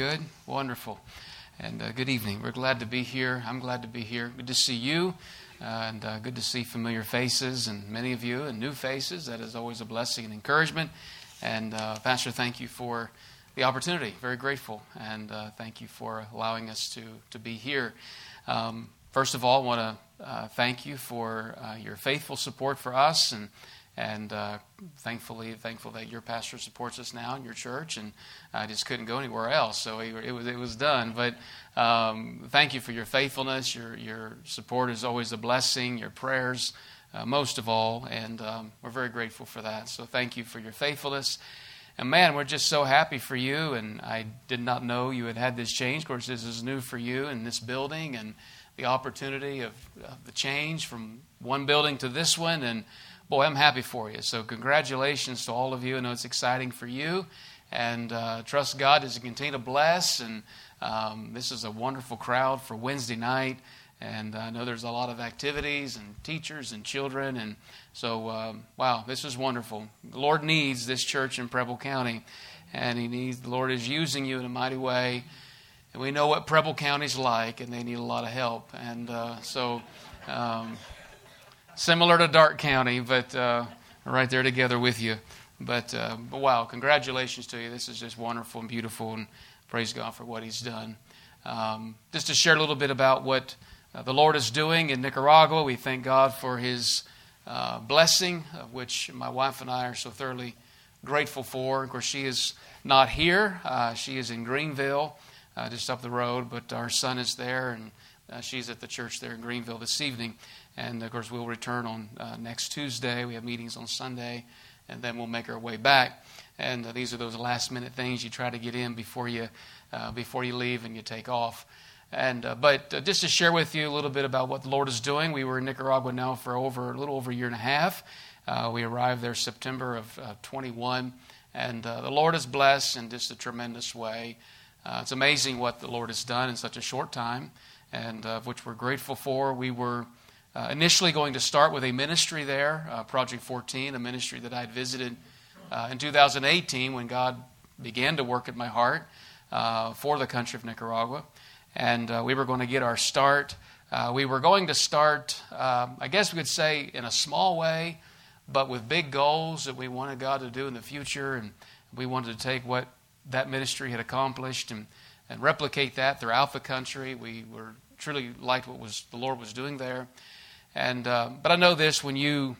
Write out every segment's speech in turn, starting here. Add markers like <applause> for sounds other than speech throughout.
good? Wonderful. And uh, good evening. We're glad to be here. I'm glad to be here. Good to see you. Uh, and uh, good to see familiar faces and many of you and new faces. That is always a blessing and encouragement. And uh, Pastor, thank you for the opportunity. Very grateful. And uh, thank you for allowing us to, to be here. Um, first of all, I want to uh, thank you for your faithful support for us and and uh, thankfully, thankful that your pastor supports us now in your church, and I just couldn't go anywhere else, so it, it was it was done. But um, thank you for your faithfulness. Your your support is always a blessing. Your prayers, uh, most of all, and um, we're very grateful for that. So thank you for your faithfulness. And man, we're just so happy for you. And I did not know you had had this change. Of course, this is new for you in this building and the opportunity of, of the change from one building to this one, and boy, I'm happy for you. So, congratulations to all of you. I know it's exciting for you. And uh, trust God as you continue to bless. And um, this is a wonderful crowd for Wednesday night. And I know there's a lot of activities and teachers and children. And so, um, wow, this is wonderful. The Lord needs this church in Preble County. And He needs, the Lord is using you in a mighty way. And we know what Preble County's like, and they need a lot of help. And uh, so, um, similar to Darke County, but uh, right there together with you. But, uh, but wow, congratulations to you. This is just wonderful and beautiful, and praise God for what He's done. Um, just to share a little bit about what uh, the Lord is doing in Nicaragua, we thank God for His uh, blessing, of which my wife and I are so thoroughly grateful for. Of course, she is not here, uh, she is in Greenville, uh, just up the road, but our son is there, and she's at the church there in Greenville this evening. And of course, we'll return on uh, next Tuesday. We have meetings on Sunday, and then we'll make our way back. And uh, these are those last minute things you try to get in before you uh, before you leave and you take off. And uh, but uh, just to share with you a little bit about what the Lord is doing, we were in Nicaragua now for over a little over a year and a half. Uh, we arrived there September of 21, and the Lord has blessed in just a tremendous way. it's amazing what the Lord has done in such a short time, and which we're grateful for. We were uh, initially going to start with a ministry there, uh, Project 14, a ministry that I had visited uh, in 2018 when God began to work at my heart uh, for the country of Nicaragua. And uh, we were going to get our start. Uh, we were going to start, I guess we could say, in a small way, but with big goals that we wanted God to do in the future. And we wanted to take what that ministry had accomplished and, and replicate that throughout the country. We were truly liked what was the Lord was doing there. And uh, but I know this: when you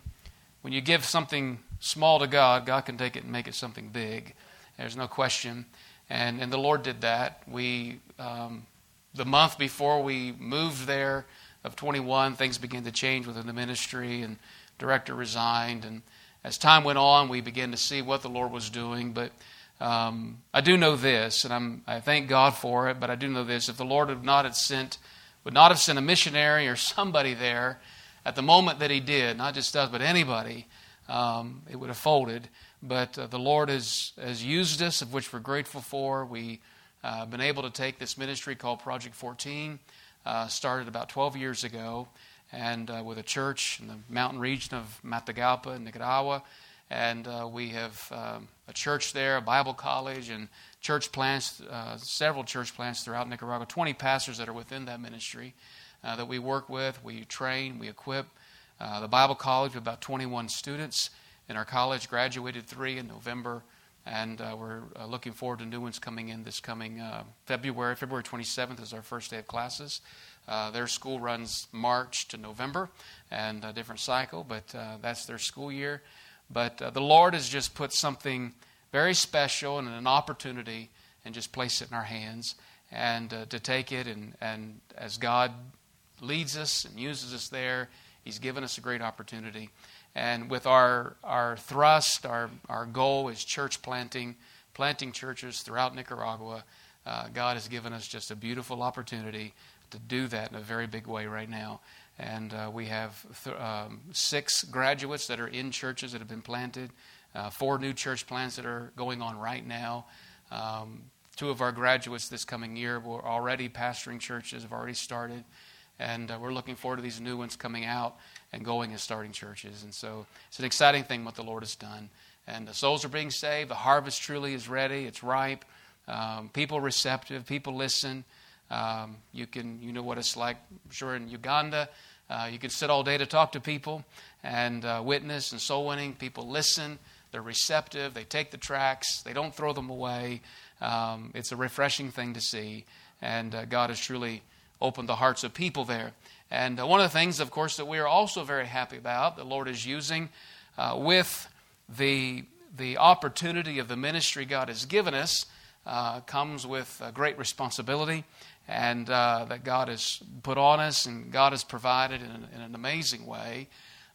when you give something small to God, God can take it and make it something big. There's no question. And and the Lord did that. We um, the month before we moved there of 21, things began to change within the ministry, and director resigned. And as time went on, we began to see what the Lord was doing. But um, I do know this, and I'm, I thank God for it. But I do know this: if the Lord would not have sent, would not have sent a missionary or somebody there at the moment that he did, not just us, but anybody, um, it would have folded. But uh, the Lord has, has used us, of which we're grateful for. We've uh, been able to take this ministry called Project 14, uh, started about 12 years ago, and uh, with a church in the mountain region of Matagalpa, Nicaragua. And uh, we have um, a church there, a Bible college, and church plants, uh, several church plants throughout Nicaragua, 20 pastors that are within that ministry uh, that we work with. We train, we equip. Uh, the Bible College, about 21 students in our college, graduated three in November, and uh, we're uh, looking forward to new ones coming in this coming uh, February. February 27th is our first day of classes. Uh, their school runs March to November, and a different cycle, but that's their school year. But the Lord has just put something very special and an opportunity and just place it in our hands and to take it and, and as God leads us and uses us there. He's given us a great opportunity. And with our, our thrust, our, our goal is church planting, planting churches throughout Nicaragua. Uh, God has given us just a beautiful opportunity to do that in a very big way right now. And uh, we have th- um, six graduates that are in churches that have been planted, uh, four new church plants that are going on right now. Um, two of our graduates this coming year were already pastoring churches, have already started. And uh, we're looking forward to these new ones coming out and going and starting churches. And so it's an exciting thing what the Lord has done. And the souls are being saved. The harvest truly is ready, it's ripe. Um, people receptive, people listen. Um, you can, you know what it's like. I'm sure in Uganda, uh, you can sit all day to talk to people and uh, witness and soul winning. People listen. They're receptive. They take the tracks. They don't throw them away. Um, it's a refreshing thing to see, and uh, God has truly opened the hearts of people there. And uh, one of the things, of course, that we are also very happy about, the Lord is using uh, with the the opportunity of the ministry God has given us uh, comes with a great responsibility and uh, that God has put on us and God has provided in an, in an amazing way.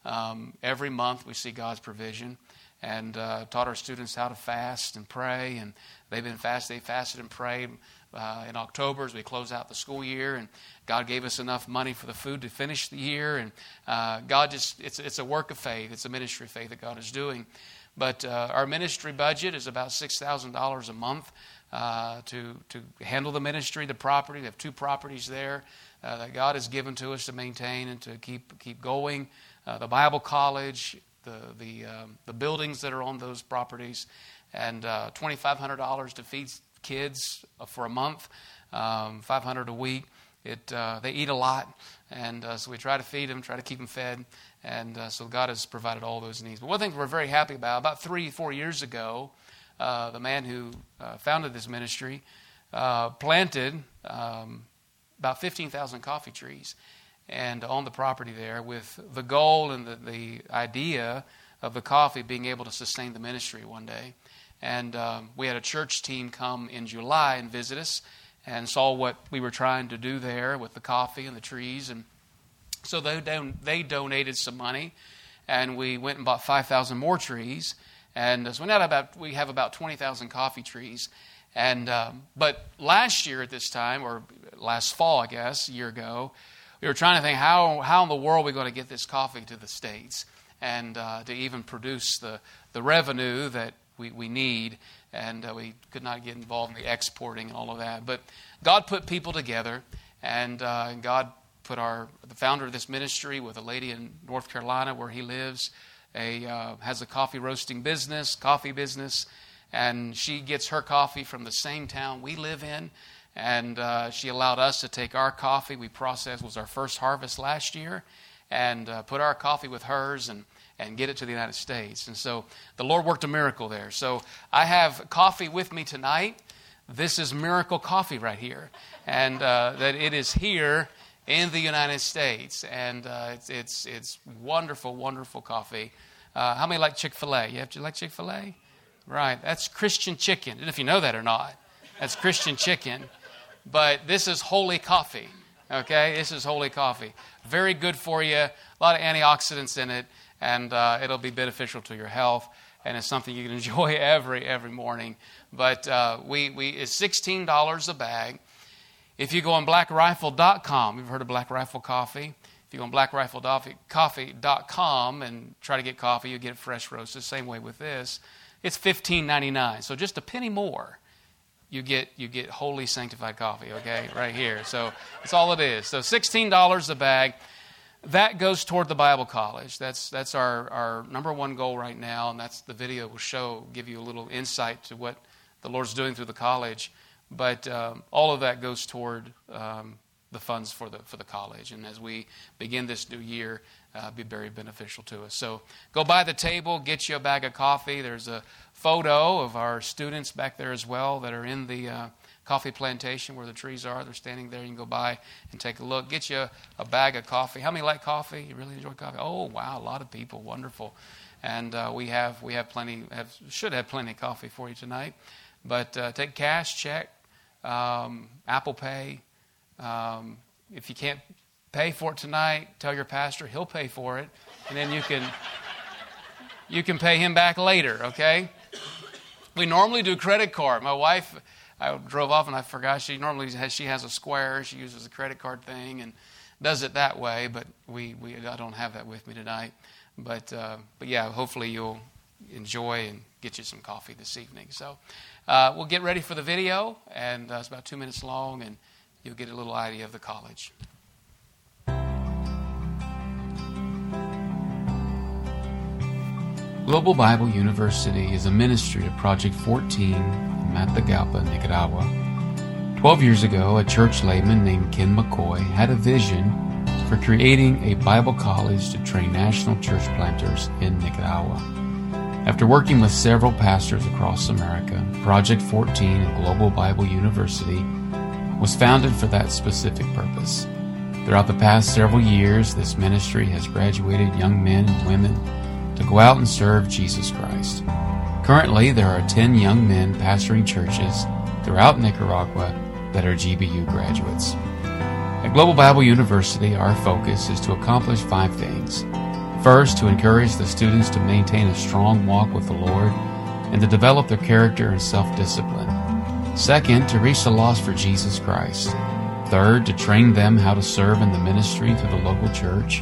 Um, every month we see God's provision and uh, taught our students how to fast and pray. And they've been fast. They fasted and prayed uh, in October as we close out the school year. And God gave us enough money for the food to finish the year. And uh, God just, it's, it's a work of faith. It's a ministry of faith that God is doing. But uh, our ministry budget is about $6,000 a month uh, to, to handle the ministry, the property. We have two properties there uh, that God has given to us to maintain and to keep, keep going. Uh, the Bible college, the, the, um, the buildings that are on those properties, and uh, $2,500 to feed kids for a month, um, 500 a week. It, uh, they eat a lot, and uh, so we try to feed them, try to keep them fed, and uh, so God has provided all those needs. But one thing we're very happy about, about three, four years ago, uh, the man who uh, founded this ministry uh, planted um, about 15,000 coffee trees and on the property there with the goal and the, the idea of the coffee being able to sustain the ministry one day. And um, we had a church team come in July and visit us and saw what we were trying to do there with the coffee and the trees. And so they, don- they donated some money, and we went and bought 5,000 more trees. And so we, about, we have about 20,000 coffee trees. And, um, but last year at this time, or last fall, I guess, a year ago, we were trying to think how, how in the world are we going to get this coffee to the States and uh, to even produce the, the revenue that we, we need. And uh, we could not get involved in the exporting and all of that. But God put people together, and uh, God put our the founder of this ministry with a lady in North Carolina where he lives, a uh, has a coffee roasting business, coffee business, and she gets her coffee from the same town we live in. And uh, she allowed us to take our coffee. We processed was our first harvest last year, and uh, put our coffee with hers and and get it to the United States. And so the Lord worked a miracle there. So I have coffee with me tonight. This is miracle coffee right here, and uh, that it is here in the United States, and uh, it's, it's, it's wonderful, wonderful coffee. Uh, how many like Chick Fil A? You have to like Chick Fil A, right? That's Christian chicken. If you know that or not, that's Christian chicken. But this is holy coffee. Okay, this is holy coffee. Very good for you. A lot of antioxidants in it, and uh, it'll be beneficial to your health. And it's something you can <laughs> enjoy every every morning. But uh, we we it's sixteen dollars a bag. If you go on blackrifle.com, you've heard of Black Rifle Coffee. If you go on blackriflecoffee.com and try to get coffee, you get it fresh roasted. Same way with this. It's $15.99. So just a penny more, you get you get holy sanctified coffee, okay? Right here. So that's all it is. So $16 a bag. That goes toward the Bible college. That's that's our, our number one goal right now, and that's the video will show, give you a little insight to what the Lord's doing through the college. But um, all of that goes toward um, the funds for the for the college, and as we begin this new year, uh, be very beneficial to us. So go by the table, get you a bag of coffee. There's a photo of our students back there as well that are in the uh, coffee plantation where the trees are. They're standing there. You can go by and take a look. Get you a, a bag of coffee. How many like coffee? You really enjoy coffee? Oh wow, a lot of people. Wonderful. And uh, we have we have plenty have, should have plenty of coffee for you tonight. But uh, take cash, check, um, Apple Pay. Um, if you can't pay for it tonight, tell your pastor he'll pay for it, and then you can you can pay him back later. Okay. We normally do credit card. My wife, I drove off and I forgot she normally has she has a Square. She uses a credit card thing and does it that way. But we, we I don't have that with me tonight. But uh, but yeah, hopefully you'll enjoy and get you some coffee this evening. So uh, we'll get ready for the video, and uh, it's about two minutes long, and you'll get a little idea of the college. Global Bible University is a ministry of Project 14 Matagalpa, Nicaragua. Twelve years ago, a church layman named Ken McCoy had a vision for creating a Bible college to train national church planters in Nicaragua. After working with several pastors across America, Project 14 and Global Bible University was founded for that specific purpose. Throughout the past several years, this ministry has graduated young men and women to go out and serve Jesus Christ. Currently, there are 10 young men pastoring churches throughout Nicaragua that are GBU graduates. At Global Bible University, our focus is to accomplish five things. First, to encourage the students to maintain a strong walk with the Lord and to develop their character and self discipline. Second, to reach the lost for Jesus Christ. Third, to train them how to serve in the ministry through the local church.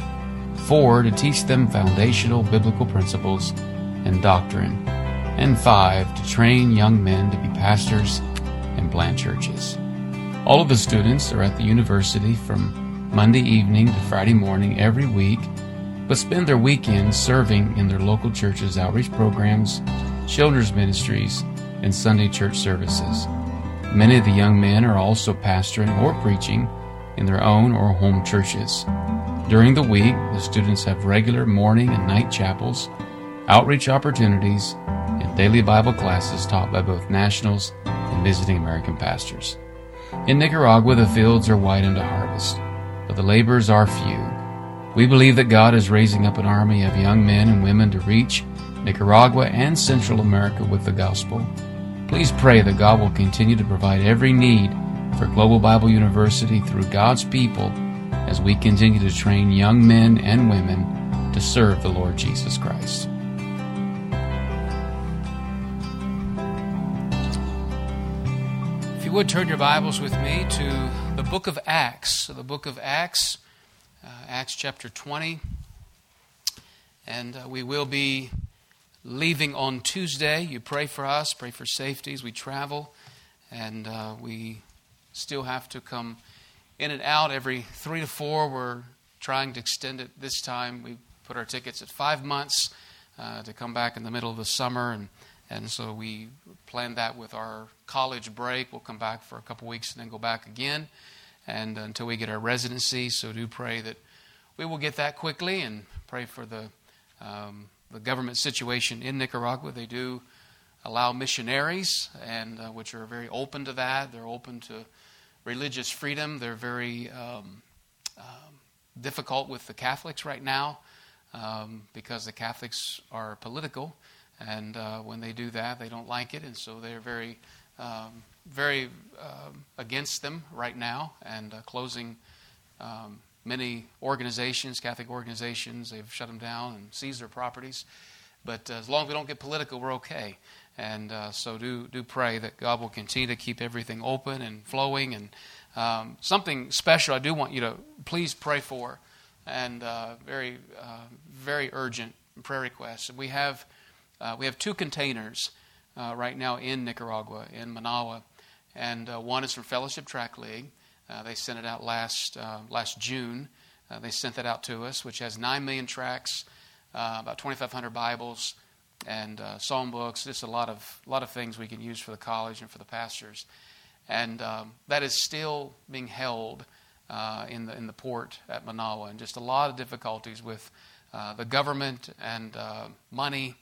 Four, to teach them foundational biblical principles and doctrine. And five, to train young men to be pastors and plant churches. All of the students are at the university from Monday evening to Friday morning every week, but spend their weekends serving in their local churches' outreach programs, children's ministries, and Sunday church services. Many of the young men are also pastoring or preaching in their own or home churches. During the week, the students have regular morning and night chapels, outreach opportunities, daily Bible classes taught by both nationals and visiting American pastors. In Nicaragua, the fields are white unto harvest, but the laborers are few. We believe that God is raising up an army of young men and women to reach Nicaragua and Central America with the gospel. Please pray that God will continue to provide every need for Global Bible University through God's people as we continue to train young men and women to serve the Lord Jesus Christ. Would turn your Bibles with me to the book of Acts, so the book of Acts, uh, Acts chapter 20. And uh, we will be leaving on Tuesday. You pray for us, pray for safety as we travel. And uh, we still have to come in and out every three to four. We're trying to extend it this time. We put our tickets at five months uh, to come back in the middle of the summer. And, and so we planned that with our college break. We'll come back for a couple weeks and then go back again and until we get our residency. So do pray that we will get that quickly and pray for the um, the government situation in Nicaragua. They do allow missionaries, and uh, which are very open to that. They're open to religious freedom. They're very um, um, difficult with the Catholics right now um, because the Catholics are political, and uh, when they do that, they don't like it, and so they're very, um, very um, against them right now and uh, closing um, many organizations, Catholic organizations, they've shut them down and seized their properties. But uh, as long as we don't get political, we're okay. And uh, so do, do pray that God will continue to keep everything open and flowing. And um, something special I do want you to please pray for, and uh, very, uh, very urgent prayer requests. We have, uh, we have two containers uh, right now in Nicaragua, in Managua. And one is from Fellowship Tract League. Uh, they sent it out last, uh, last June. Uh, they sent that out to us, which has 9 million tracks, uh, about 2,500 Bibles, and uh, psalm books. Just a lot of, lot of things we can use for the college and for the pastors. And um, that is still being held uh, in, the, in the port at Managua, and just a lot of difficulties with the government and money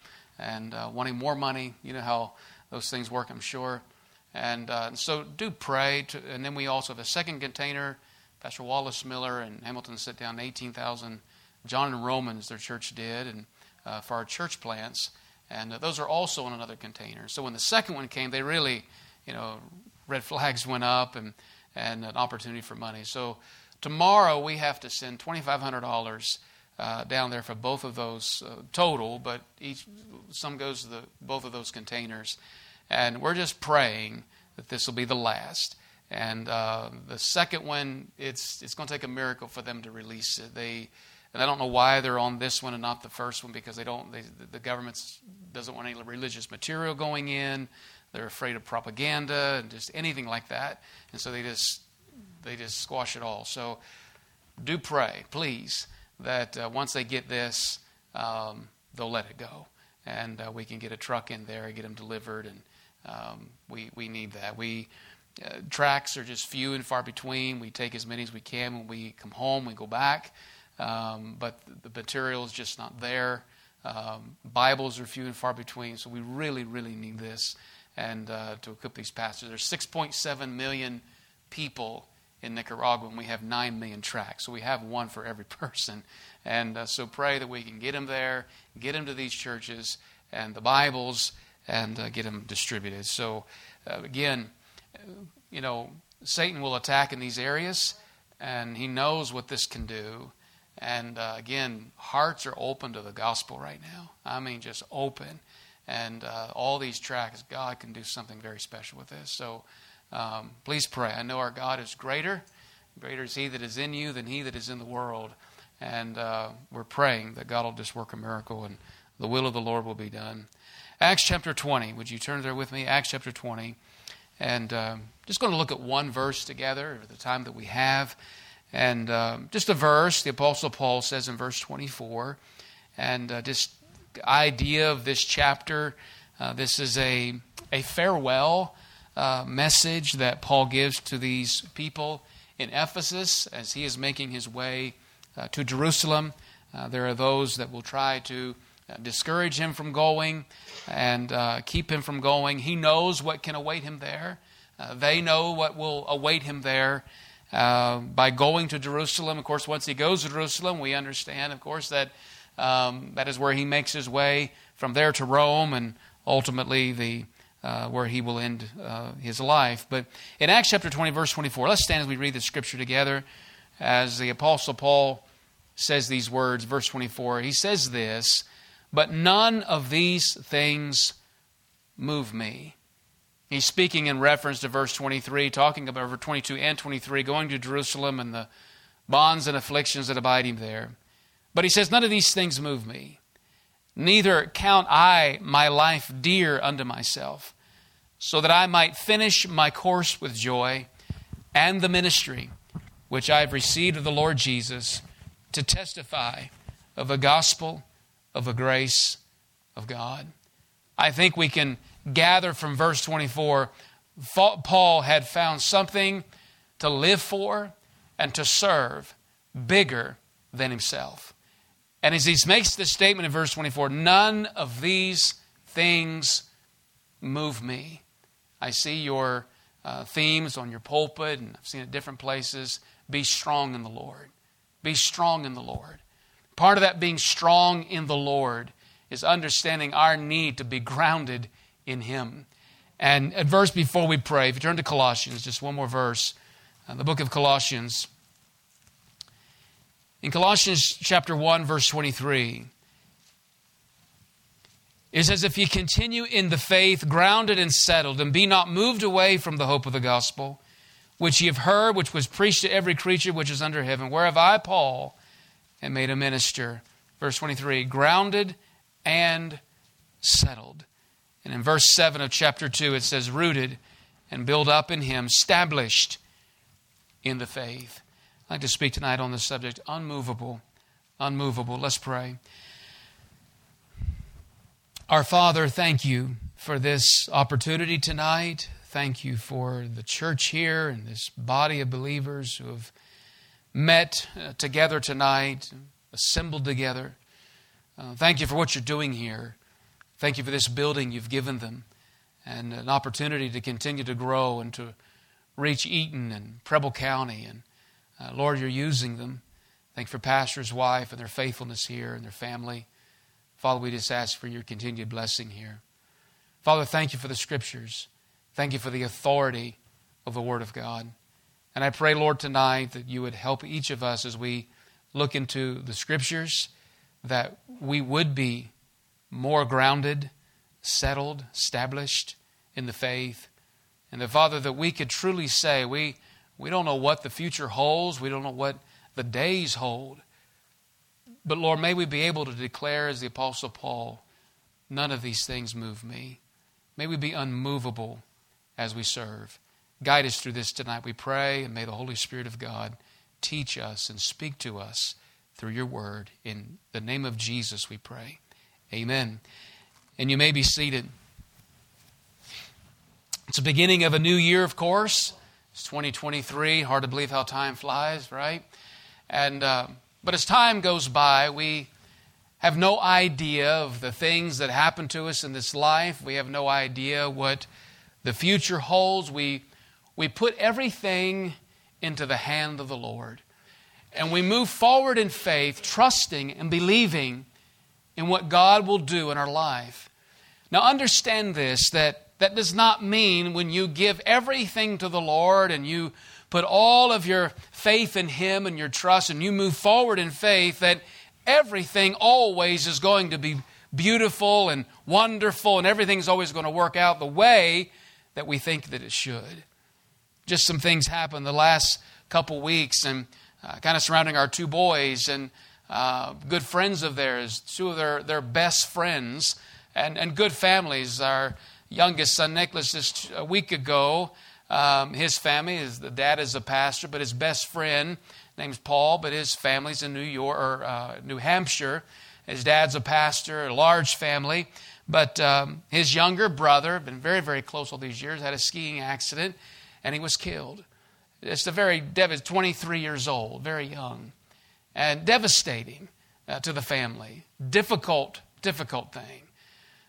and wanting more money. You know how those things work, I'm sure. And uh, so do pray. To, and then we also have a second container. Pastor Wallace Miller and Hamilton sent down 18,000 John and Romans, their church did, and uh, for our church plants. And uh, those are also in another container. So when the second one came, they really, you know, red flags went up and, and an opportunity for money. So tomorrow we have to send $2,500 uh, down there for both of those uh, total, but each some goes to the, both of those containers. And we're just praying that this will be the last. And uh, the second one, it's, it's going to take a miracle for them to release it. They, and I don't know why they're on this one and not the first one because they don't. They, the government doesn't want any religious material going in. They're afraid of propaganda and just anything like that. And so they just they just squash it all. So do pray, please, that uh, once they get this, um, they'll let it go, and uh, we can get a truck in there, and get them delivered, and Um, we, we need that. We uh, tracks are just few and far between. We take as many as we can when we come home. We go back, um, but the material is just not there. Um, Bibles are few and far between, so we really, really need this and uh, to equip these pastors. There's 6.7 million people in Nicaragua, and we have 9 million tracks. So we have one for every <laughs> person. And uh, so pray that we can get them there, get them to these churches and the Bibles, and uh, get them distributed. So, uh, again, you know, Satan will attack in these areas, and he knows what this can do. And uh, again, hearts are open to the gospel right now. I mean, just open. And uh, all these tracks, God can do something very special with this. So um, please pray. I know our God is greater. Greater is He that is in you than He that is in the world. And uh, we're praying that God will just work a miracle and the will of the Lord will be done. Acts chapter 20. Would you turn there with me? Acts chapter 20. And um, just going to look at one verse together at the time that we have. And um, just a verse, the Apostle Paul says in verse 24. And uh, just idea of this chapter. Uh, this is a, a farewell uh, message that Paul gives to these people in Ephesus as he is making his way uh, to Jerusalem. Uh, there are those that will try to uh, discourage him from going and uh, keep him from going. He knows what can await him there. they know what will await him there. by going to Jerusalem, of course, once he goes to Jerusalem, we understand, of course, that um, that is where he makes his way from there to Rome and ultimately the uh, where he will end uh, his life. But in Acts chapter 20, verse 24, let's stand as we read the scripture together. As the Apostle Paul says these words, verse 24, he says this, But none of these things move me. He's speaking in reference to verse 23, talking about verse 22 and 23, going to Jerusalem and the bonds and afflictions that abide him there. But he says, None of these things move me. Neither count I my life dear unto myself, so that I might finish my course with joy and the ministry which I have received of the Lord Jesus to testify of the gospel of the grace of God. I think we can gather from verse 24 Paul had found something to live for and to serve bigger than himself. And as he makes this statement in verse 24, none of these things move me. I see your uh, themes on your pulpit, and I've seen it different places. Be strong in the Lord. Be strong in the Lord. Part of that being strong in the Lord is understanding our need to be grounded in Him. And a verse before we pray, if you turn to Colossians, just one more verse, uh, the book of Colossians. In Colossians chapter 1 verse 23, it says, If ye continue in the faith, grounded and settled, and be not moved away from the hope of the gospel, which ye have heard, which was preached to every creature which is under heaven, whereof I, Paul, am made a minister. Verse 23, grounded and settled. And in verse 7 of chapter 2, it says, rooted and built up in him, established in the faith. Like to speak tonight on the subject unmovable. Unmovable. Let's pray. Our Father, thank you for this opportunity tonight. Thank you for the church here and this body of believers who have met uh, together tonight, assembled together. Uh, thank you for what you're doing here. Thank you for this building you've given them and an opportunity to continue to grow and to reach Eaton and Preble County and uh, Lord, you're using them. Thank for pastor's wife and their faithfulness here and their family. Father, we just ask for your continued blessing here. Father, thank you for the scriptures. Thank you for the authority of the Word of God. And I pray, Lord, tonight that you would help each of us as we look into the scriptures, that we would be more grounded, settled, established in the faith. And that, Father, that we could truly say, we we don't know what the future holds, we don't know what the days hold. But Lord, may we be able to declare, as the Apostle Paul, none of these things move me. May we be unmovable as we serve. Guide us through this tonight, we pray, and may the Holy Spirit of God teach us and speak to us through your word. In the name of Jesus, we pray. Amen. And you may be seated. It's the beginning of a new year, of course. It's 2023. Hard to believe how time flies, right? And uh, but as time goes by, we have no idea of the things that happen to us in this life. We have no idea what the future holds. We we put everything into the hand of the Lord. And we move forward in faith, trusting and believing in what God will do in our life. Now, understand this that that does not mean when you give everything to the Lord and you put all of your faith in Him and your trust and you move forward in faith that everything always is going to be beautiful and wonderful and everything's always going to work out the way that we think that it should. Just some things happened the last couple weeks and uh, kind of surrounding our two boys and uh, good friends of theirs, two of their, their best friends and, and good families. Our youngest son, Nicholas, just a week ago, um, his family, is the dad is a pastor, but his best friend, name's Paul, but his family's in New York or uh, New Hampshire. His dad's a pastor, a large family. But um, his younger brother, been very, very close all these years, had a skiing accident and he was killed. It's a very, devastating, 23 years old, very young, and devastating uh, to the family. Difficult, difficult thing.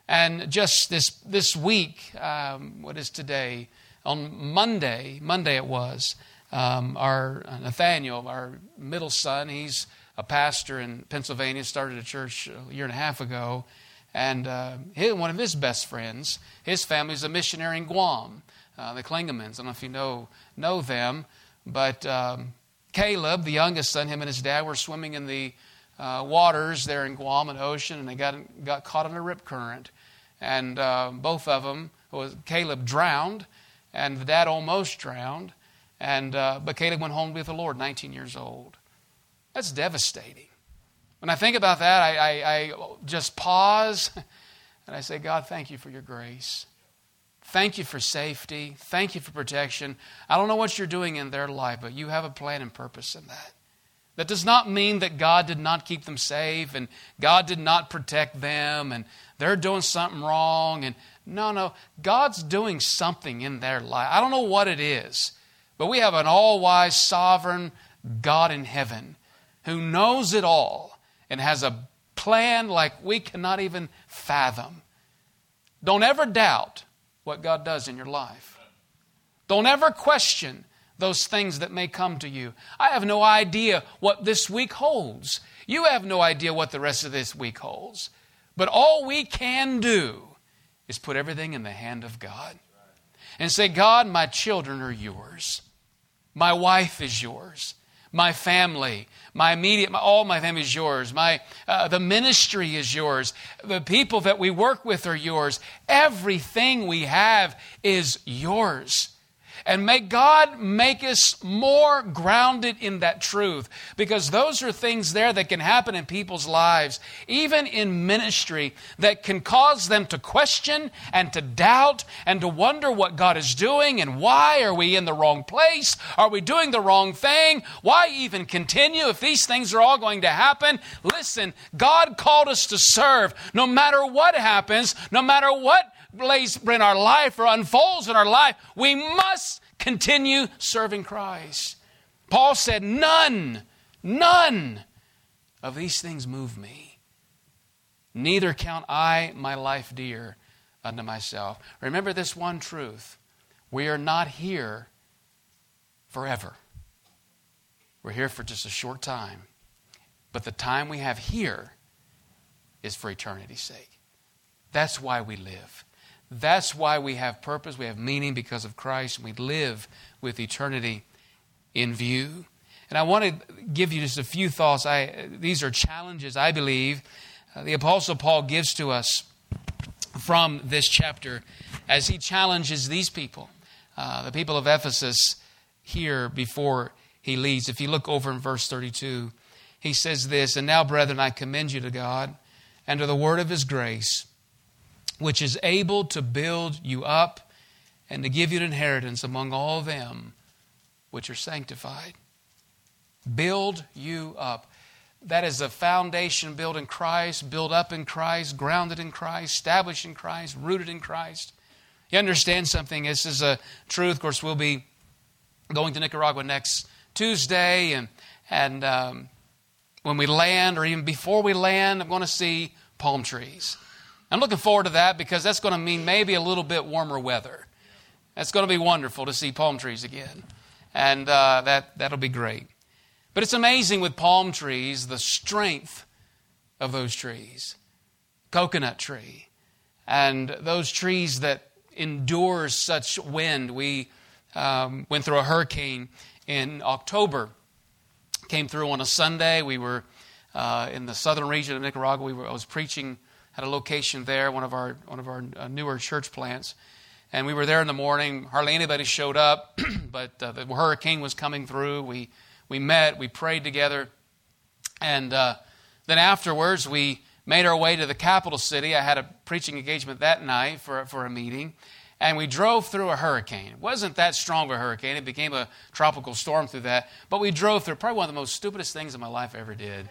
And just this, this week, um, what is today? On Monday, Monday it was, um, our uh, Nathaniel, our middle son, he's a pastor in Pennsylvania, started a church a year and a half ago. And uh, his, one of his best friends, his family's a missionary in Guam uh, the Klingemans. I don't know if you know, know them, but um, Caleb, the youngest son, him and his dad were swimming in the uh, waters there in Guam and ocean, and they got, got caught in a rip current. And uh, both of them, was, Caleb drowned, and the dad almost drowned. And, uh, but Caleb went home with the Lord, 19 years old. That's devastating. When I think about that, I, I, I just pause <laughs> and I say, God, thank you for your grace. Thank you for safety. Thank you for protection. I don't know what you're doing in their life, but you have a plan and purpose in that. That does not mean that God did not keep them safe and God did not protect them and they're doing something wrong. And no, no, God's doing something in their life. I don't know what it is, but we have an all wise, sovereign God in heaven who knows it all and has a plan like we cannot even fathom. Don't ever doubt what God does in your life. Don't ever question those things that may come to you. I have no idea what this week holds. You have no idea what the rest of this week holds. But all we can do is put everything in the hand of God and say, God, my children are yours. My wife is yours my family, my immediate, my, all my family is yours. My, uh, the ministry is yours. The people that we work with are yours. Everything we have is yours. And may God make us more grounded in that truth because those are things there that can happen in people's lives, even in ministry, that can cause them to question and to doubt and to wonder what God is doing and why are we in the wrong place? Are we doing the wrong thing? Why even continue if these things are all going to happen? Listen, God called us to serve no matter what happens, no matter what lays in our life or unfolds in our life, we must continue serving Christ. Paul said, None, none of these things move me. Neither count I my life dear unto myself. Remember this one truth we are not here forever. We're here for just a short time. But the time we have here is for eternity's sake. That's why we live. That's why we have purpose, we have meaning because of Christ, and we live with eternity in view. And I want to give you just a few thoughts. I, these are challenges, I believe, uh, the Apostle Paul gives to us from this chapter as he challenges these people, uh, the people of Ephesus, here before he leaves. If you look over in verse 32, he says this And now, brethren, I commend you to God and to the word of his grace which is able to build you up and to give you an inheritance among all them which are sanctified. Build you up. That is a foundation built in Christ, built up in Christ, grounded in Christ, established in Christ, rooted in Christ. you understand something. This is a truth. Of course, we'll be going to Nicaragua next Tuesday, and and um, when we land, or even before we land, I'm going to see palm trees. I'm looking forward to that because that's going to mean maybe a little bit warmer weather. That's going to be wonderful to see palm trees again, and uh, that that'll be great. But it's amazing with palm trees the strength of those trees. Coconut tree, and those trees that endure such wind. We um, went through a hurricane in October. Came through on a Sunday. We were uh, in the southern region of Nicaragua. We were, I was preaching at a location there, one of our one of our uh, newer church plants, and we were there in the morning. Hardly anybody showed up, <clears throat> but uh, the hurricane was coming through. We we met, we prayed together, and uh, then afterwards we made our way to the capital city. I had a preaching engagement that night for for a meeting, and we drove through a hurricane. It wasn't that strong of a hurricane, it became a tropical storm through that, but we drove through probably one of the most stupidest things in my life I ever did.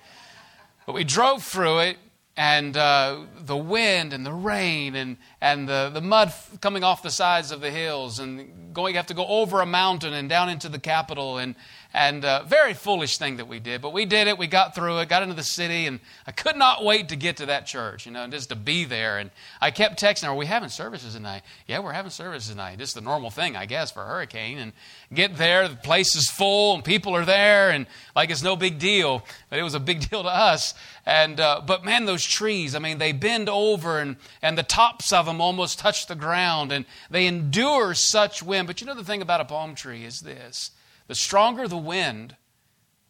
But we drove through it, and uh, the wind and the rain and, and the, the mud f- coming off the sides of the hills, and going, you have to go over a mountain and down into the capital, and, and uh, very foolish thing that we did, but we did it. We got through it, got into the city, and I could not wait to get to that church, you know, just to be there. And I kept texting her, "Are we having services tonight?" Yeah, we're having services tonight. Just the normal thing, I guess, for a hurricane. And get there, the place is full, and people are there, and like it's no big deal, but it was a big <laughs> deal to us. And uh, but man, those trees, I mean, they bend over, and and the tops of them almost touch the ground, and they endure such wind. But you know the thing about a palm tree is this the stronger the wind,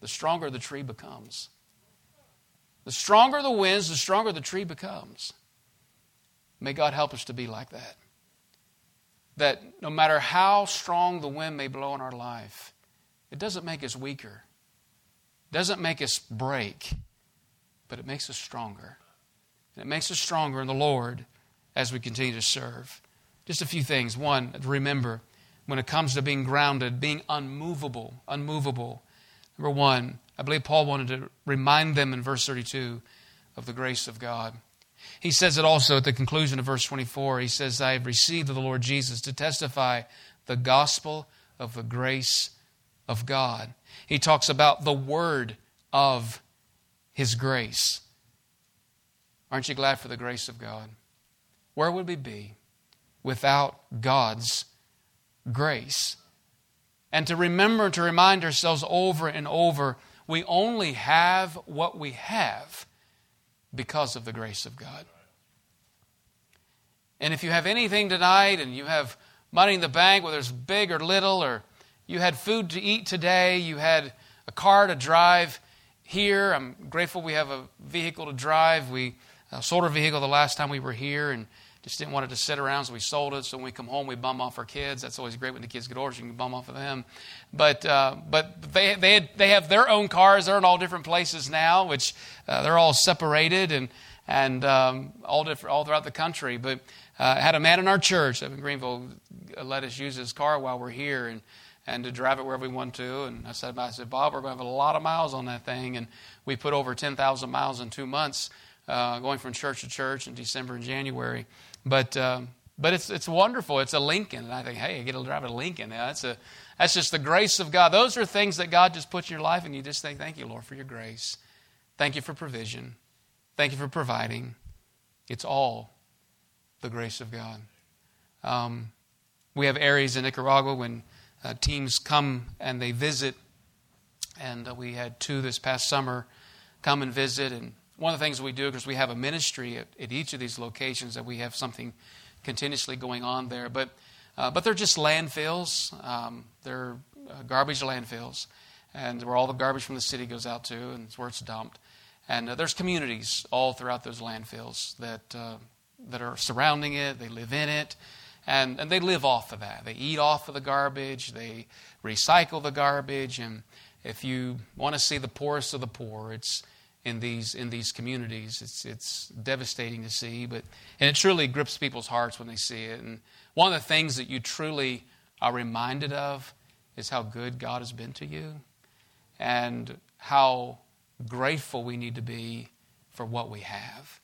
the stronger the tree becomes. The stronger the winds, the stronger the tree becomes. May God help us to be like that. That no matter how strong the wind may blow in our life, it doesn't make us weaker, it doesn't make us break, but it makes us stronger. And it makes us stronger in the Lord as we continue to serve. Just a few things. One, remember, when it comes to being grounded, being unmovable, unmovable. Number one, I believe Paul wanted to remind them in verse 32 of the grace of God. He says it also at the conclusion of verse 24. He says, I have received of the Lord Jesus to testify the gospel of the grace of God. He talks about the word of his grace. Aren't you glad for the grace of God? Where would we be without God's grace. And to remember, to remind ourselves over and over, we only have what we have because of the grace of God. And if you have anything tonight and you have money in the bank, whether it's big or little, or you had food to eat today, you had a car to drive here, I'm grateful we have a vehicle to drive. We sold our vehicle the last time we were here, and just didn't want it to sit around, so we sold it. So when we come home, we bum off our kids. That's always great when the kids get older, you can bum off of them. But uh, but they they had, they have their own cars. They're in all different places now, which uh, they're all separated and and um, all different all throughout the country. But uh, had a man in our church up in Greenville let us use his car while we're here and and to drive it wherever we want to. And I said, I said, Bob, we're going to have a lot of miles on that thing, and we put over ten thousand miles in two months. Uh, going from church to church in December and January. But um, but it's it's wonderful. It's a Lincoln, and I think, hey, I get to drive a Lincoln. That's a that's just the grace of God. Those are things that God just puts in your life, and you just think, thank you, Lord, for your grace. Thank you for provision. Thank you for providing. It's all the grace of God. Um, we have areas in Nicaragua when uh, teams come and they visit, and uh, we had two this past summer come and visit, and one of the things we do, because we have a ministry at, at, each of these locations, that we have something continuously going on there. But, uh, but they're just landfills. Um, they're uh, garbage landfills, and where all the garbage from the city goes out to, and it's where it's dumped. And uh, there's communities all throughout those landfills that, uh, that are surrounding it. They live in it. And, and they live off of that. They eat off of the garbage. They recycle the garbage. And if you want to see the poorest of the poor, it's in these in these communities. It's it's devastating to see, but and it truly grips people's hearts when they see it. And one of the things that you truly are reminded of is how good God has been to you, and how grateful we need to be for what we have.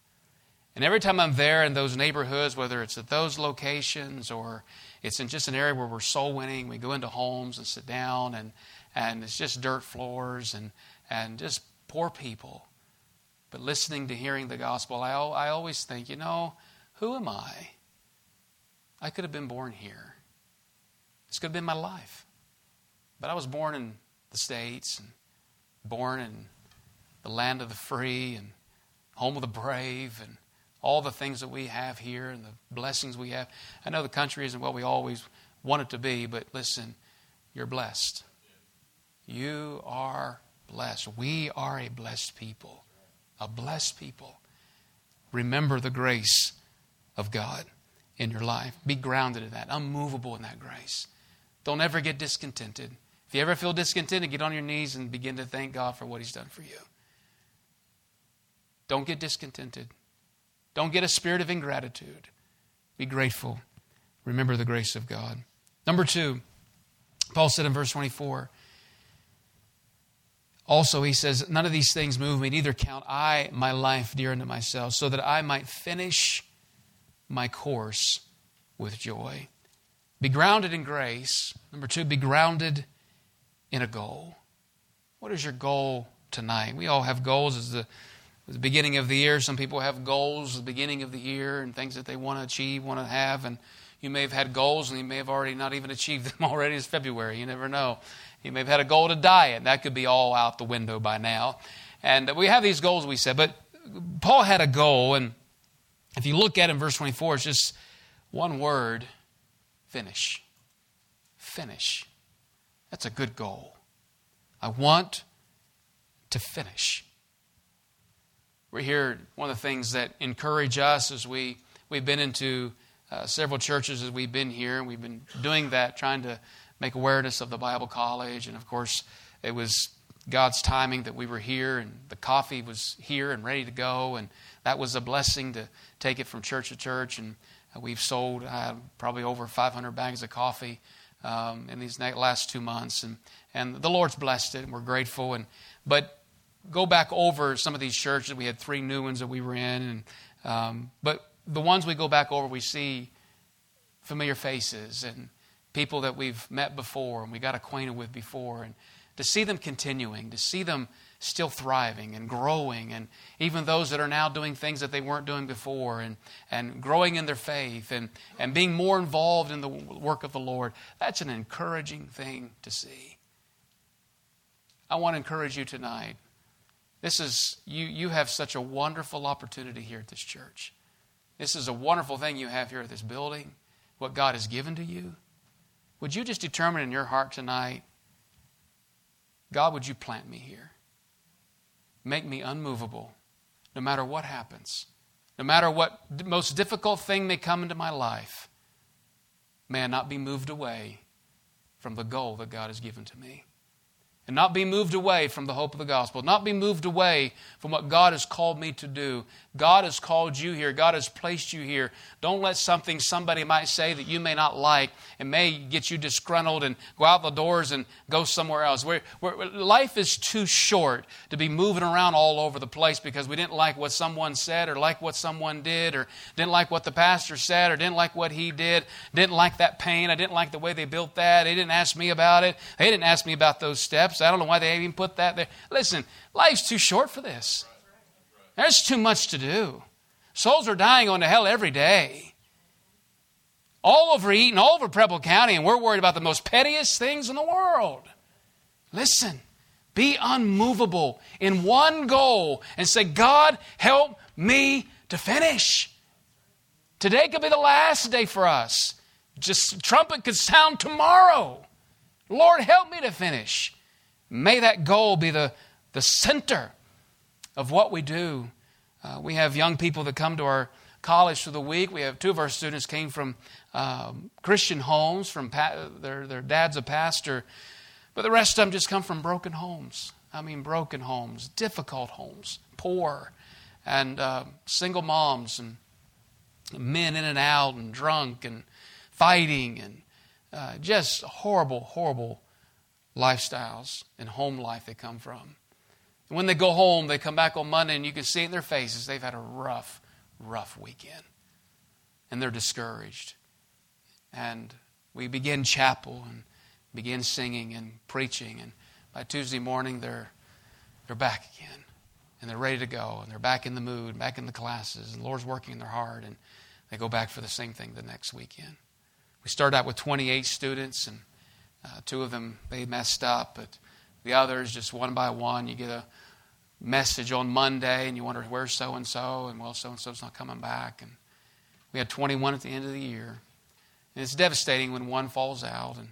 And every time I'm there in those neighborhoods, whether it's at those locations or it's in just an area where we're soul winning, we go into homes and sit down and, and it's just dirt floors and, and just poor people. But listening to hearing the gospel, I, I always think, you know, who am I? I could have been born here. This could have been my life. But I was born in the States and born in the land of the free and home of the brave and all the things that we have here and the blessings we have. I know the country isn't what we always want it to be, but listen, you're blessed. You are blessed. We are a blessed people. A blessed people. Remember the grace of God in your life. Be grounded in that, unmovable in that grace. Don't ever get discontented. If you ever feel discontented, get on your knees and begin to thank God for what He's done for you. Don't get discontented. Don't get a spirit of ingratitude. Be grateful. Remember the grace of God. Number two, Paul said in verse 24, also, he says, None of these things move me, neither count I my life dear unto myself, so that I might finish my course with joy. Be grounded in grace. Number two, be grounded in a goal. What is your goal tonight? We all have goals as the, as the beginning of the year. Some people have goals at the beginning of the year and things that they want to achieve, want to have. And you may have had goals and you may have already not even <laughs> achieved them already. It's February. You never know. You may have had a goal to diet. That could be all out the window by now. And we have these goals, we said. But Paul had a goal. And if you look at it in verse 24, it's just one word finish. Finish. That's a good goal. I want to finish. We're here, one of the things that encourage us as we, we've been into uh, several churches as we've been here, and we've been doing that, trying to make awareness of the Bible College. And of course, it was God's timing that we were here, and the coffee was here and ready to go. And that was a blessing to take it from church to church. And we've sold uh, probably over 500 bags of coffee um, in these last two months, and and the Lord's blessed it, and we're grateful. And but go back over some of these churches. We had three new ones that we were in, and um, but the ones we go back over, we see familiar faces and people that we've met before and we got acquainted with before, and to see them continuing, to see them still thriving and growing, and even those that are now doing things that they weren't doing before, and, and growing in their faith and, and being more involved in the work of the Lord, that's an encouraging thing to see. I want to encourage you tonight. This is, you, you have such a wonderful opportunity here at this church. This is a wonderful thing you have here at this building, what God has given to you. Would you just determine in your heart tonight, God, would you plant me here? Make me unmovable no matter what happens, no matter what most difficult thing may come into my life. May I not be moved away from the goal that God has given to me and not be moved away from the hope of the gospel, not be moved away from what God has called me to do. God has called you here, God has placed you here. Don't let something somebody might say that you may not like and may get you disgruntled and go out the doors and go somewhere else. We're, we're, life is too short to be moving around all over the place because we didn't like what someone said or like what someone did or didn't like what the pastor said or didn't like what he did, didn't like that pain, I didn't like the way they built that, they didn't ask me about it, they didn't ask me about those steps. I don't know why they even put that there. Listen, life's too short for this. There's too much to do. Souls are dying going to hell every day. All over Eaton, all over Preble County, and we're worried about the most pettiest things in the world. Listen, be unmovable in one goal and say, God, help me to finish. Today could be the last day for us. Just trumpet could sound tomorrow. Lord, help me to finish. May that goal be the, the center of what we do. Uh, we have young people that come to our college for the week. We have two of our students came from um, Christian homes, from pa- their, their dad's a pastor, but the rest of them just come from broken homes. I mean, broken homes, difficult homes, poor, and uh, single moms, and men in and out, and drunk, and fighting, and uh, just horrible, horrible lifestyles and home life they come from. And when they go home, they come back on Monday and you can see it in their faces they've had a rough, rough weekend. And they're discouraged. And we begin chapel and begin singing and preaching. And by Tuesday morning, they're, they're back again. And they're ready to go. And they're back in the mood, back in the classes. And the Lord's working in their heart. And they go back for the same thing the next weekend. We start out with 28 students, and uh, two of them, they messed up. But the others, just one by one, you get a message on Monday, and you wonder, where's so and so? And well, so and so's not coming back. And we had 21 at the end of the year. And it's devastating when one falls out. And,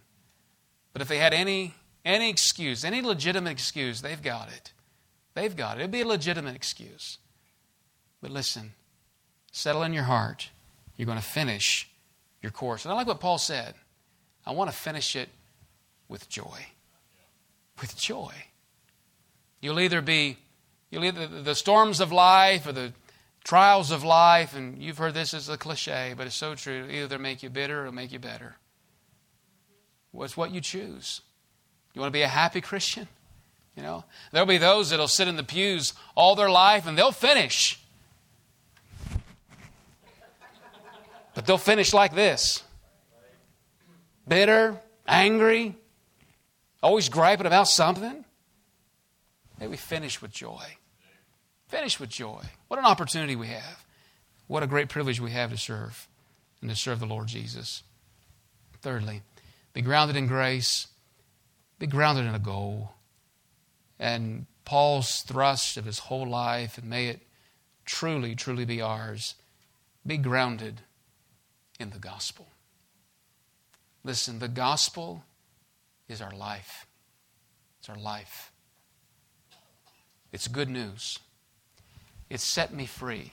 but if they had any, any excuse, any legitimate excuse, they've got it. They've got it. It'd be a legitimate excuse. But listen, settle in your heart. You're going to finish your course. And I like what Paul said. I want to finish it with joy. With joy. You'll either be, you'll either the storms of life or the trials of life, and you've heard this as a cliche, but it's so true. Either make you bitter or make you better. It's what you choose? You want to be a happy Christian? You know, there'll be those that'll sit in the pews all their life and they'll finish. But they'll finish like this bitter, angry, always griping about something. May we finish with joy. Finish with joy. What an opportunity we have. What a great privilege we have to serve and to serve the Lord Jesus. Thirdly, be grounded in grace, be grounded in a goal. And Paul's thrust of his whole life, and may it truly, truly be ours, be grounded in the gospel. Listen, the gospel is our life. It's our life. It's good news. It's set me free.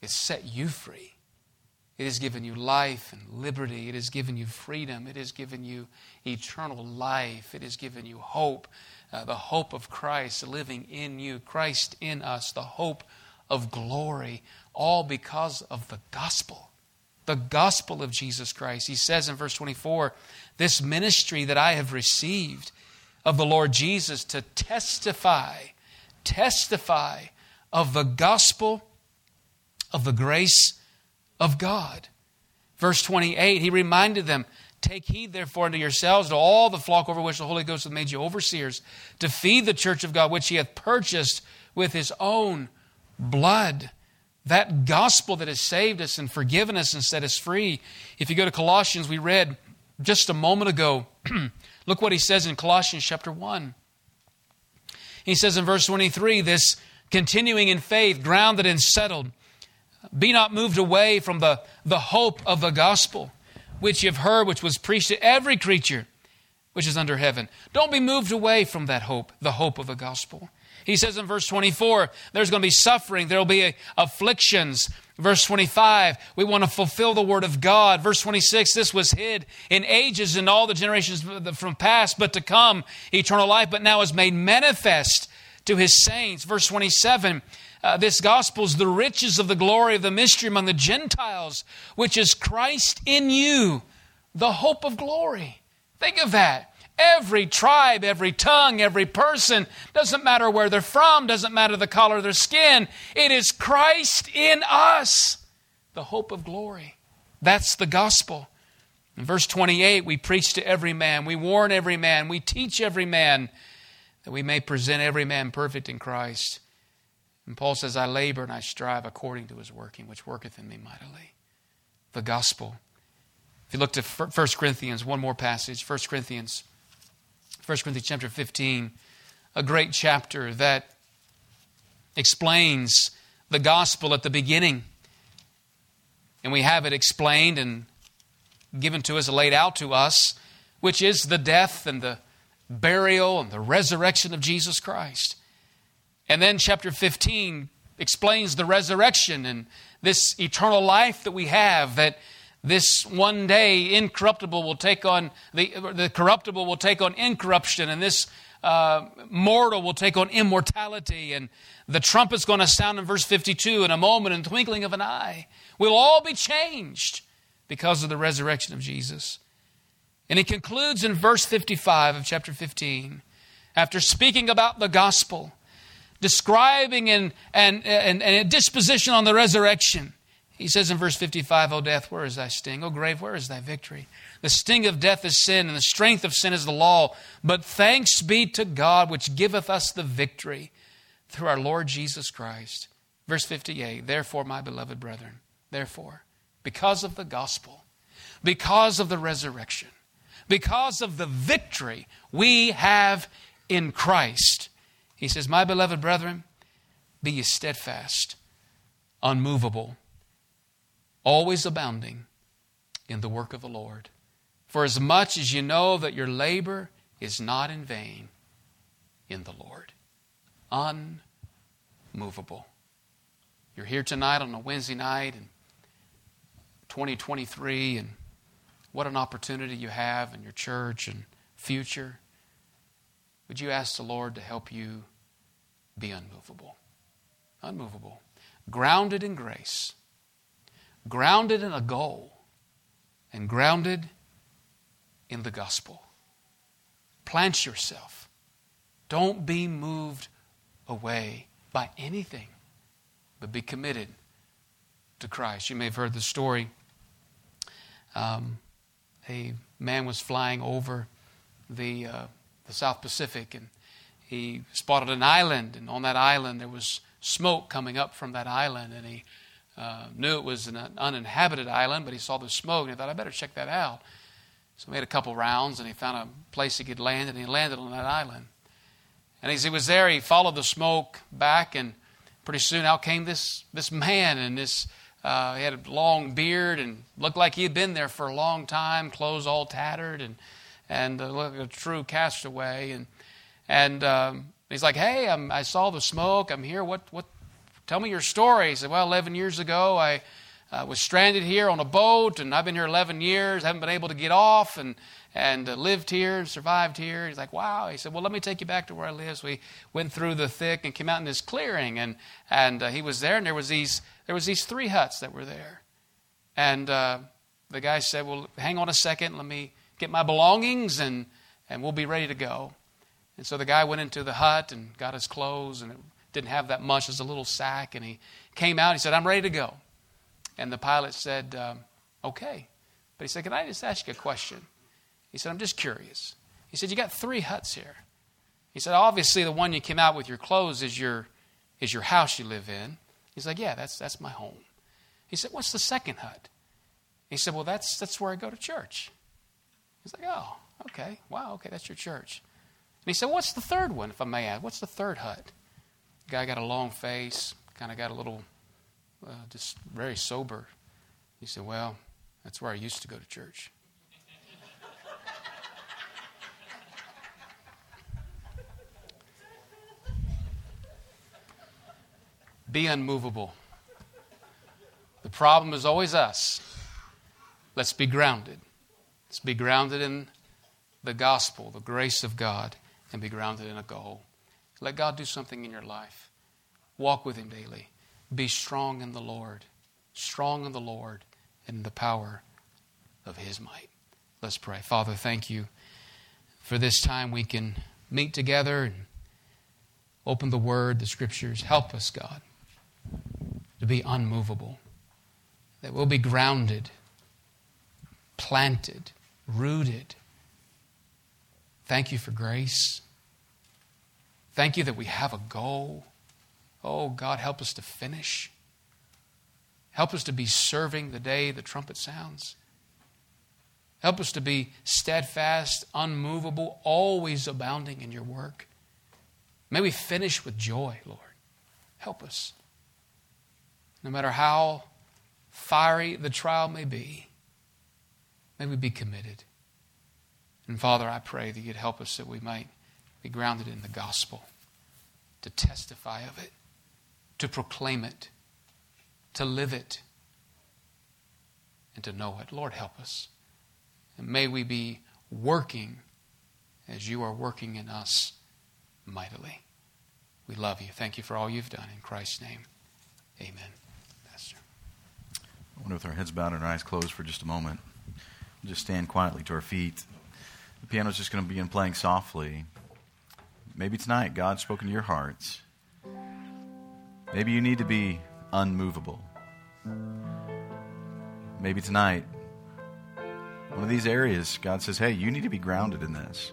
It's set you free. It has given you life and liberty. It has given you freedom. It has given you eternal life. It has given you hope, uh, the hope of Christ living in you, Christ in us, the hope of glory, all because of the gospel. The gospel of Jesus Christ. He says in verse 24, This ministry that I have received of the Lord Jesus to testify, testify of the gospel of the grace of God. Verse 28, he reminded them, Take heed, therefore, unto yourselves, to all the flock over which the Holy Ghost hath made you overseers, to feed the church of God, which he hath purchased with his own blood. That gospel that has saved us and forgiven us and set us free. If you go to Colossians, we read just a moment ago, <clears throat> look what he says in Colossians chapter 1. He says in verse 23 this continuing in faith, grounded and settled. Be not moved away from the, the hope of the gospel, which you've heard, which was preached to every creature which is under heaven. Don't be moved away from that hope, the hope of the gospel. He says in verse 24, there's going to be suffering, there will be afflictions. Verse 25, we want to fulfill the word of God. Verse 26, this was hid in ages and all the generations from past, but to come, eternal life, but now is made manifest to his saints. Verse 27 uh, this gospel is the riches of the glory of the mystery among the Gentiles, which is Christ in you, the hope of glory. Think of that. Every tribe, every tongue, every person, doesn't matter where they're from, doesn't matter the color of their skin, it is Christ in us, the hope of glory. That's the gospel. In verse 28, we preach to every man, we warn every man, we teach every man that we may present every man perfect in Christ. And Paul says, I labor and I strive according to his working, which worketh in me mightily. The gospel. If you look to 1 Corinthians, one more passage, 1 Corinthians, 1 Corinthians chapter 15, a great chapter that explains the gospel at the beginning. And we have it explained and given to us, laid out to us, which is the death and the burial, and the resurrection of Jesus Christ. And then chapter 15 explains the resurrection and this eternal life that we have that this one day incorruptible will take on the, the corruptible will take on incorruption and this uh, mortal will take on immortality and the trumpet's going to sound in verse 52 in a moment in the twinkling of an eye we'll all be changed because of the resurrection of jesus and he concludes in verse 55 of chapter 15, after speaking about the gospel, describing and, and, and, and a disposition on the resurrection. He says in verse 55, O death, where is thy sting? O grave, where is thy victory? The sting of death is sin, and the strength of sin is the law. But thanks be to God, which giveth us the victory through our Lord Jesus Christ. Verse 58 Therefore, my beloved brethren, therefore, because of the gospel, because of the resurrection, because of the victory we have in Christ, he says, My beloved brethren, be ye steadfast, unmovable, always abounding in the work of the Lord. For as much as you know that your labor is not in vain in the Lord. Unmovable. You're here tonight on a Wednesday night in 2023, and what an opportunity you have in your church and future. Would you ask the Lord to help you be unmovable? Unmovable. Grounded in grace, grounded in a goal, and grounded in the gospel. Plant yourself. Don't be moved away by anything, but be committed to Christ. You may have heard the story. Um, a man was flying over the, uh, the South Pacific and he spotted an island, and on that island there was smoke coming up from that island, and he uh, knew it was an uninhabited island, but he saw the smoke and he thought, I better check that out. So he made a couple rounds and he found a place he could land, and he landed on that island. And as he was there, he followed the smoke back, and pretty soon out came this, this man, and this uh, he had a long beard and looked like he had been there for a long time, clothes all tattered, and and uh, looked like a true castaway. And and um, he's like, "Hey, I'm, I saw the smoke. I'm here. What what? Tell me your story." He said, "Well, 11 years ago, I." uh, was stranded here on a boat, and I've been here 11 years, haven't been able to get off, and and uh, lived here and survived here. He's like, wow. He said, well, let me take you back to where I live. So we went through the thick and came out in this clearing, and and uh, he was there, and there was these there was these three huts that were there, and uh, the guy said, well, hang on a second, let me get my belongings, and and we'll be ready to go. And so the guy went into the hut and got his clothes, and it didn't have that much as a little sack, and he came out. He said, I'm ready to go. And the pilot said, um, Okay. But he said, Can I just ask you a question? He said, I'm just curious. He said, You got three huts here. He said, Obviously, the one you came out with your clothes is your, is your house you live in. He's like, Yeah, that's, that's my home. He said, What's the second hut? He said, Well, that's, that's where I go to church. He's like, Oh, okay. Wow, okay, that's your church. And he said, What's the third one, if I may ask? What's the third hut? Guy got a long face, kind of got a little uh, just very sober. He said, Well, that's where I used to go to church. Be unmovable. The problem is always us. Let's be grounded. Let's be grounded in the gospel, the grace of God, and be grounded in a goal. Let God do something in your life. Walk with Him daily. Be strong in the Lord, strong in the Lord and in the power of His might. Let's pray. Father, thank you for this time we can meet together and open the Word, the Scriptures. Help us, God, to be unmovable, that we'll be grounded, planted, rooted. Thank you for grace. Thank you that we have a goal. Oh, God, help us to finish. Help us to be serving the day the trumpet sounds. Help us to be steadfast, unmovable, always abounding in your work. May we finish with joy, Lord. Help us. No matter how fiery the trial may be, may we be committed. And Father, I pray that you'd help us that we might be grounded in the gospel, to testify of it to proclaim it, to live it, and to know it. Lord, help us. And may we be working as you are working in us mightily. We love you. Thank you for all you've done. In Christ's name, amen. Pastor. I wonder with our heads bowed and our eyes closed for just a moment. We'll just stand quietly to our feet. The piano's just going to begin playing softly. Maybe tonight God's spoken to your hearts. Maybe you need to be unmovable. Maybe tonight, one of these areas, God says, hey, you need to be grounded in this.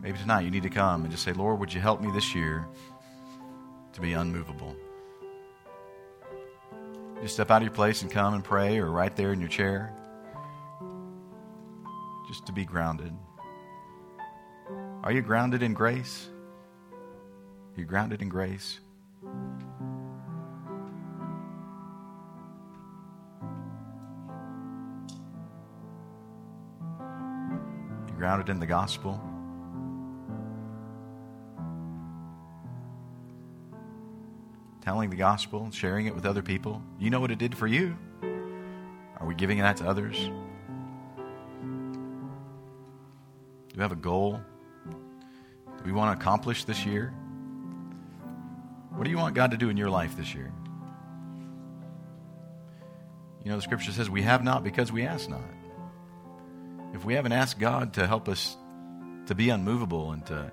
Maybe tonight you need to come and just say, Lord, would you help me this year to be unmovable? Just step out of your place and come and pray, or right there in your chair, just to be grounded. Are you grounded in grace? Are you grounded in grace? You grounded in the gospel? telling the gospel, sharing it with other people. You know what it did for you. Are we giving that to others? Do we have a goal we want to accomplish this year? What do you want God to do in your life this year? You know, the scripture says we have not because we ask not. If we haven't asked God to help us to be unmovable and to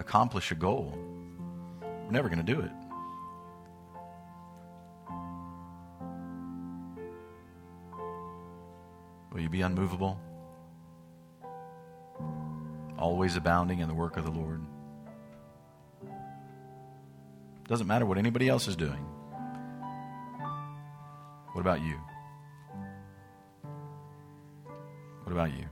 accomplish a goal, we're never going to do it. Will you be unmovable? Always abounding in the work of the Lord. Doesn't matter what anybody else is doing. What about you? What about you?